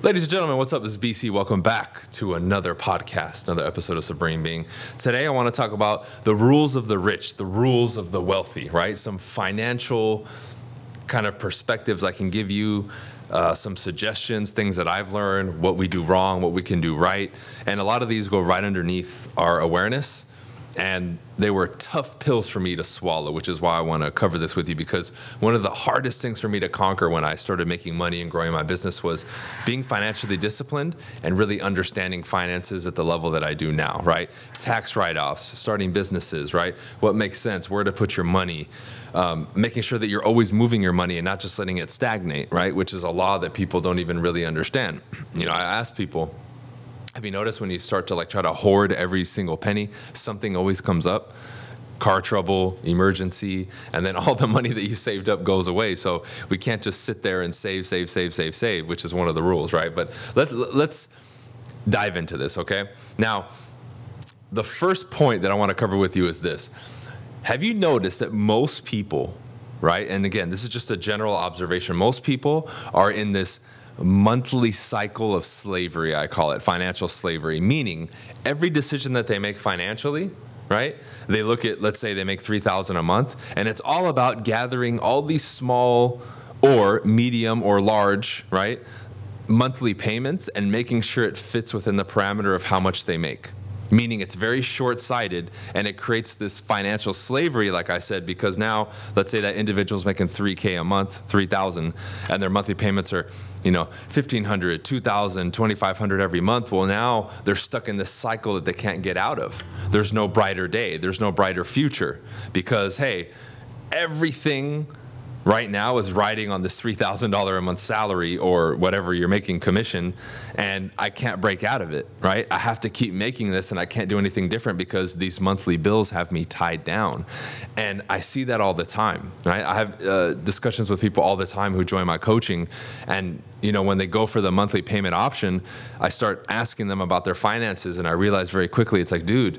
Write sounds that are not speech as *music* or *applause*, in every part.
Ladies and gentlemen, what's up? This is BC. Welcome back to another podcast, another episode of Supreme Being. Today, I want to talk about the rules of the rich, the rules of the wealthy, right? Some financial kind of perspectives I can give you, uh, some suggestions, things that I've learned, what we do wrong, what we can do right. And a lot of these go right underneath our awareness and they were tough pills for me to swallow, which is why I want to cover this with you because one of the hardest things for me to conquer when I started making money and growing my business was being financially disciplined and really understanding finances at the level that I do now, right? Tax write offs, starting businesses, right? What makes sense, where to put your money, um, making sure that you're always moving your money and not just letting it stagnate, right? Which is a law that people don't even really understand. You know, I ask people, have you noticed when you start to like try to hoard every single penny, something always comes up? car trouble, emergency, and then *laughs* all the money that you saved up goes away. So we can't just sit there and save, save, save, save, save, which is one of the rules, right? But let's let's dive into this, okay? Now, the first point that I want to cover with you is this. Have you noticed that most people, right? And again, this is just a general observation. Most people are in this monthly cycle of slavery, I call it financial slavery, meaning every decision that they make financially, right? They look at, let's say they make 3000 a month, and it's all about gathering all these small or medium or large, right? Monthly payments and making sure it fits within the parameter of how much they make meaning it's very short-sighted and it creates this financial slavery like i said because now let's say that individual's making 3k a month 3000 and their monthly payments are you know 1500 2000 2500 every month. Well now they're stuck in this cycle that they can't get out of. There's no brighter day. There's no brighter future. Because hey everything right now is riding on this $3,000 a month salary or whatever you're making commission, and I can't break out of it, right? I have to keep making this and I can't do anything different because these monthly bills have me tied down. And I see that all the time, right? I have uh, discussions with people all the time who join my coaching, and you know, when they go for the monthly payment option, I start asking them about their finances, and I realize very quickly it's like, dude,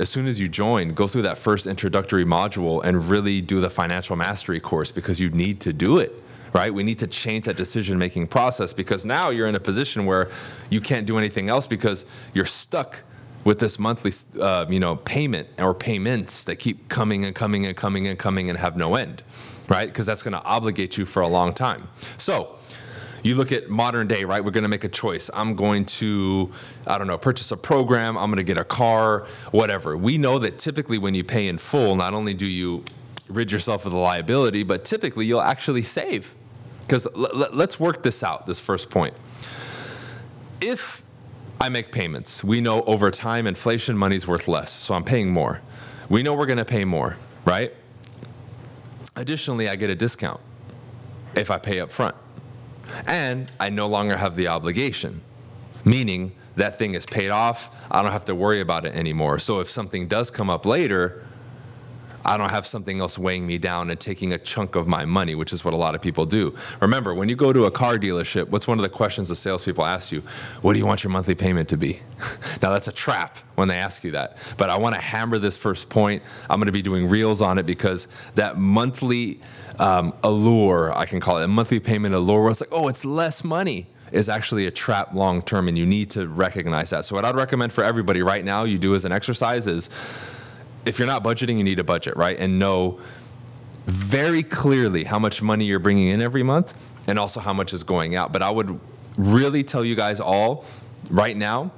as soon as you join, go through that first introductory module and really do the financial mastery course because you need to do it right? We need to change that decision making process because now you're in a position where you can't do anything else because you're stuck with this monthly, uh, you know, payment or payments that keep coming and coming and coming and coming and have no end, right? Because that's going to obligate you for a long time. So you look at modern day, right? We're going to make a choice. I'm going to, I don't know, purchase a program. I'm going to get a car, whatever. We know that typically when you pay in full, not only do you rid yourself of the liability, but typically you'll actually save. Because l- l- let's work this out, this first point. If I make payments, we know over time inflation money's worth less, so I'm paying more. We know we're going to pay more, right? Additionally, I get a discount if I pay up front and I no longer have the obligation, meaning that thing is paid off. I don't have to worry about it anymore. So if something does come up later, I don't have something else weighing me down and taking a chunk of my money, which is what a lot of people do. Remember, when you go to a car dealership, what's one of the questions the salespeople ask you? What do you want your monthly payment to be? *laughs* now, that's a trap when they ask you that. But I want to hammer this first point. I'm going to be doing reels on it because that monthly um, allure, I can call it a monthly payment allure, where it's like, oh, it's less money is actually a trap long term, and you need to recognize that. So, what I'd recommend for everybody right now, you do as an exercise is if you're not budgeting, you need a budget, right? And know very clearly how much money you're bringing in every month and also how much is going out. But I would really tell you guys all right now,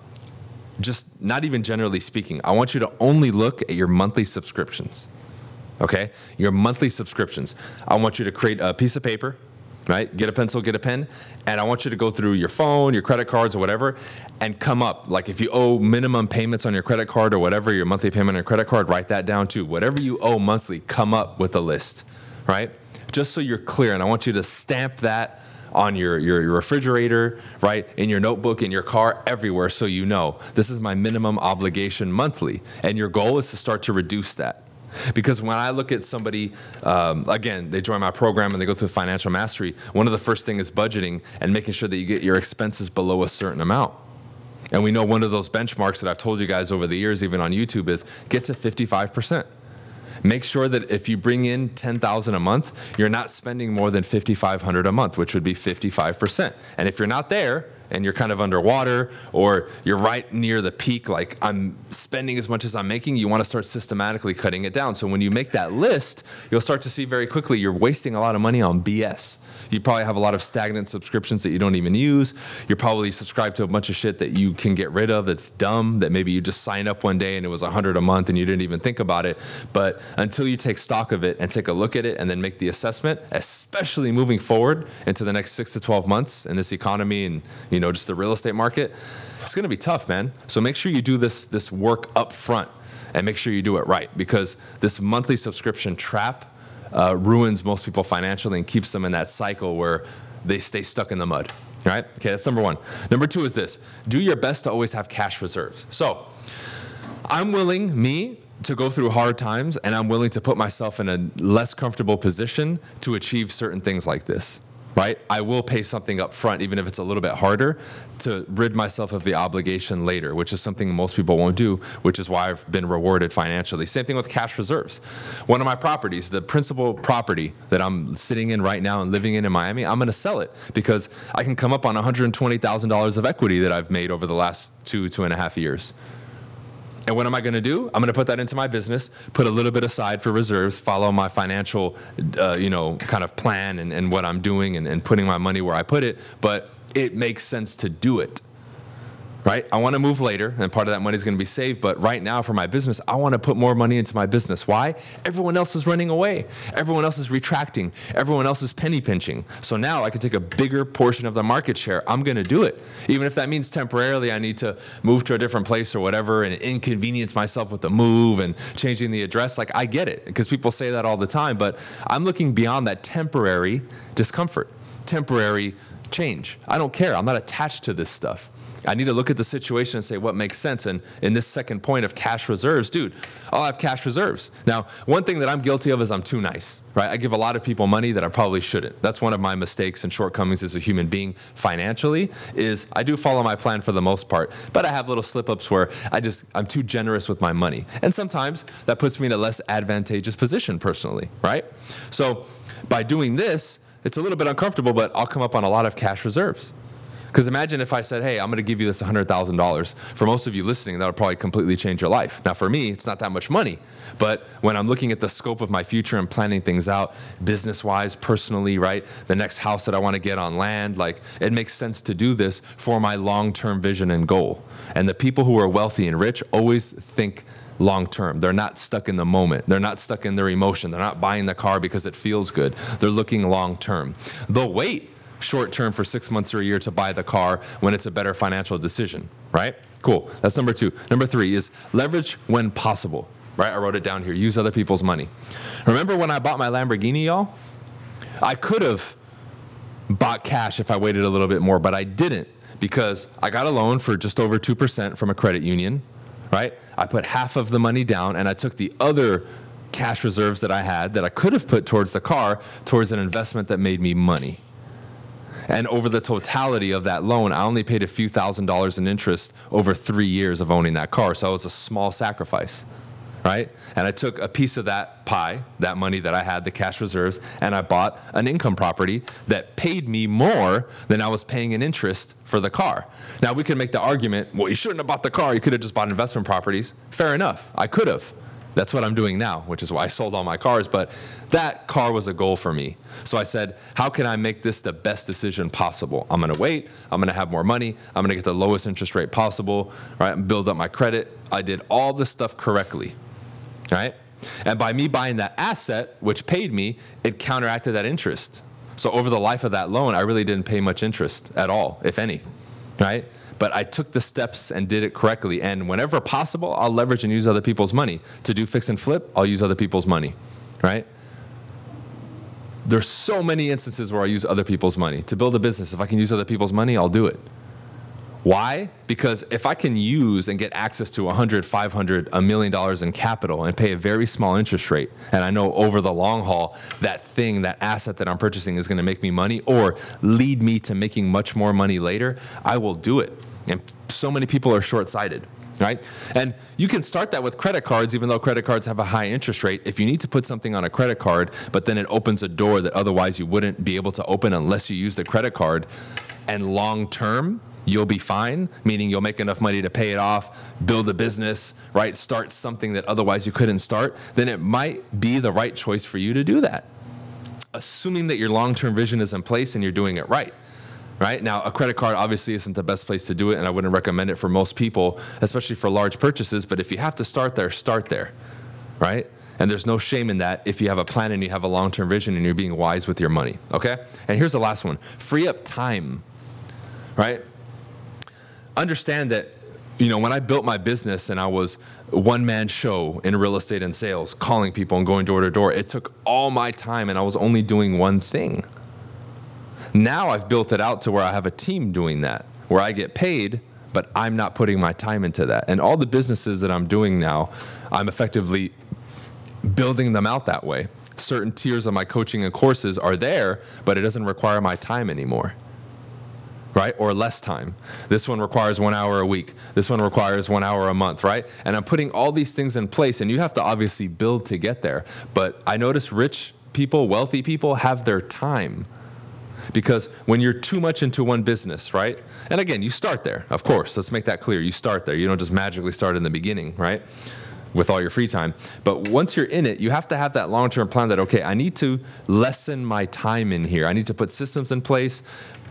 just not even generally speaking, I want you to only look at your monthly subscriptions. Okay? Your monthly subscriptions. I want you to create a piece of paper right? Get a pencil, get a pen, and I want you to go through your phone, your credit cards, or whatever, and come up. Like if you owe minimum payments on your credit card or whatever, your monthly payment on your credit card, write that down too. Whatever you owe monthly, come up with a list, right? Just so you're clear. And I want you to stamp that on your, your, your refrigerator, right? In your notebook, in your car, everywhere, so you know this is my minimum obligation monthly. And your goal is to start to reduce that. Because when I look at somebody, um, again, they join my program and they go through financial mastery, one of the first things is budgeting and making sure that you get your expenses below a certain amount. And we know one of those benchmarks that I've told you guys over the years, even on YouTube, is get to 55%. Make sure that if you bring in 10,000 a month, you're not spending more than 5,500 a month, which would be 55%. And if you're not there, and you're kind of underwater or you're right near the peak, like I'm spending as much as I'm making, you want to start systematically cutting it down. So when you make that list, you'll start to see very quickly you're wasting a lot of money on BS. You probably have a lot of stagnant subscriptions that you don't even use. You're probably subscribed to a bunch of shit that you can get rid of that's dumb, that maybe you just signed up one day and it was 100 a month and you didn't even think about it. But until you take stock of it and take a look at it and then make the assessment, especially moving forward into the next six to 12 months in this economy and you just the real estate market, it's going to be tough, man. So make sure you do this this work up front and make sure you do it right because this monthly subscription trap uh, ruins most people financially and keeps them in that cycle where they stay stuck in the mud. Right? Okay, that's number one. Number two is this do your best to always have cash reserves. So I'm willing, me, to go through hard times and I'm willing to put myself in a less comfortable position to achieve certain things like this right? I will pay something up front, even if it's a little bit harder, to rid myself of the obligation later, which is something most people won't do, which is why I've been rewarded financially. Same thing with cash reserves. One of my properties, the principal property that I'm sitting in right now and living in in Miami, I'm gonna sell it because I can come up on $120,000 of equity that I've made over the last two, two and a half years. And what am I going to do? I'm going to put that into my business, put a little bit aside for reserves, follow my financial, uh, you know, kind of plan and, and what I'm doing and, and putting my money where I put it. But it makes sense to do it right? I want to move later, and part of that money is going to be saved. But right now, for my business, I want to put more money into my business. Why? Everyone else is running away. Everyone else is retracting. Everyone else is penny pinching. So now I can take a bigger portion of the market share. I'm going to do it, even if that means temporarily I need to move to a different place or whatever, and inconvenience myself with the move and changing the address. Like I get it, because people say that all the time. But I'm looking beyond that temporary discomfort, temporary change. I don't care. I'm not attached to this stuff. I need to look at the situation and say what makes sense. And in this second point of cash reserves, dude, I'll have cash reserves. Now, one thing that I'm guilty of is I'm too nice, right? I give a lot of people money that I probably shouldn't. That's one of my mistakes and shortcomings as a human being financially is I do follow my plan for the most part, but I have little slip ups where I just I'm too generous with my money. And sometimes that puts me in a less advantageous position personally, right? So by doing this, it's a little bit uncomfortable, but I'll come up on a lot of cash reserves. Because imagine if I said, hey, I'm going to give you this $100,000. For most of you listening, that would probably completely change your life. Now, for me, it's not that much money. But when I'm looking at the scope of my future and planning things out, business wise, personally, right? The next house that I want to get on land, like it makes sense to do this for my long term vision and goal. And the people who are wealthy and rich always think long term. They're not stuck in the moment. They're not stuck in their emotion. They're not buying the car because it feels good. They're looking long term. They'll wait short term for six months or a year to buy the car when it's a better financial decision, right? Cool. That's number two. Number three is leverage when possible, right? I wrote it down here. Use other people's money. Remember when I bought my Lamborghini, y'all? I could have bought cash if I waited a little bit more, but I didn't because I got a loan for just over 2% from a credit union, right? I put half of the money down and I took the other cash reserves that I had that I could have put towards the car towards an investment that made me money. And over the totality of that loan, I only paid a few thousand dollars in interest over three years of owning that car. So it was a small sacrifice, right? And I took a piece of that pie, that money that I had, the cash reserves, and I bought an income property that paid me more than I was paying in interest for the car. Now, we can make the argument well, you shouldn't have bought the car. You could have just bought investment properties. Fair enough. I could have. That's what I'm doing now, which is why I sold all my cars. But that car was a goal for me. So I said, how can I make this the best decision possible? I'm going to wait. I'm going to have more money. I'm going to get the lowest interest rate possible, right? And build up my credit. I did all this stuff correctly, right? And by me buying that asset, which paid me, it counteracted that interest. So over the life of that loan, I really didn't pay much interest at all, if any, right? But I took the steps and did it correctly. And whenever possible, I'll leverage and use other people's money. To do fix and flip, I'll use other people's money, right? There's so many instances where I use other people's money. To build a business, if I can use other people's money, I'll do it. Why? Because if I can use and get access to 100, 500, a million dollars in capital and pay a very small interest rate, and I know over the long haul that thing, that asset that I'm purchasing is going to make me money or lead me to making much more money later, I will do it. And so many people are short sighted, right? And you can start that with credit cards, even though credit cards have a high interest rate. If you need to put something on a credit card, but then it opens a door that otherwise you wouldn't be able to open unless you use the credit card, and long term, you'll be fine, meaning you'll make enough money to pay it off, build a business, right? Start something that otherwise you couldn't start, then it might be the right choice for you to do that. Assuming that your long term vision is in place and you're doing it right. Right now, a credit card obviously isn't the best place to do it, and I wouldn't recommend it for most people, especially for large purchases. But if you have to start there, start there, right? And there's no shame in that if you have a plan and you have a long term vision and you're being wise with your money, okay? And here's the last one free up time, right? understand that you know when i built my business and i was one man show in real estate and sales calling people and going door to door it took all my time and i was only doing one thing now i've built it out to where i have a team doing that where i get paid but i'm not putting my time into that and all the businesses that i'm doing now i'm effectively building them out that way certain tiers of my coaching and courses are there but it doesn't require my time anymore right? Or less time. This one requires one hour a week. This one requires one hour a month, right? And I'm putting all these things in place, and you have to obviously build to get there. But I notice rich people, wealthy people have their time. Because when you're too much into one business, right? And again, you start there, of course. Let's make that clear. You start there. You don't just magically start in the beginning, right? with all your free time. But once you're in it, you have to have that long term plan that, okay, I need to lessen my time in here. I need to put systems in place,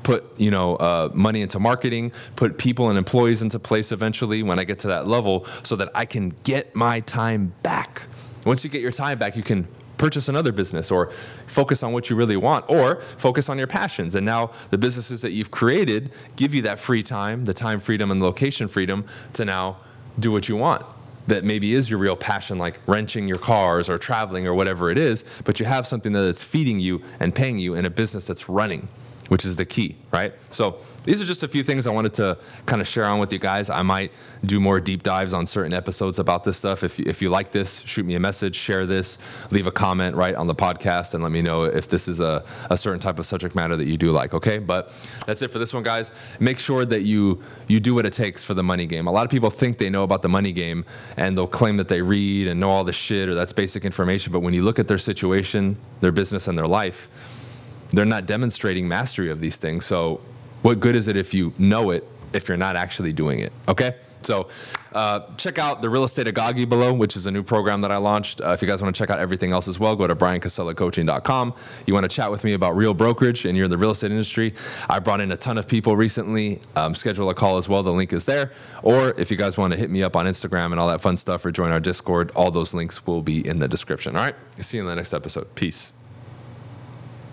put you know uh, money into marketing, put people and employees into place eventually when I get to that level, so that I can get my time back. Once you get your time back, you can purchase another business or focus on what you really want or focus on your passions. And now the businesses that you've created give you that free time, the time freedom and the location freedom to now do what you want. That maybe is your real passion, like wrenching your cars or traveling or whatever it is, but you have something that's feeding you and paying you in a business that's running which is the key, right? So these are just a few things I wanted to kind of share on with you guys. I might do more deep dives on certain episodes about this stuff. If, if you like this, shoot me a message, share this, leave a comment right on the podcast, and let me know if this is a, a certain type of subject matter that you do like, okay? But that's it for this one, guys. Make sure that you you do what it takes for the money game. A lot of people think they know about the money game and they'll claim that they read and know all this shit or that's basic information. But when you look at their situation, their business, and their life, they're not demonstrating mastery of these things. So, what good is it if you know it if you're not actually doing it? Okay. So, uh, check out the Real Estate Agagi below, which is a new program that I launched. Uh, if you guys want to check out everything else as well, go to bryancasellacoaching.com. You want to chat with me about real brokerage and you're in the real estate industry. I brought in a ton of people recently. Um, schedule a call as well. The link is there. Or if you guys want to hit me up on Instagram and all that fun stuff or join our Discord, all those links will be in the description. All right. See you in the next episode. Peace.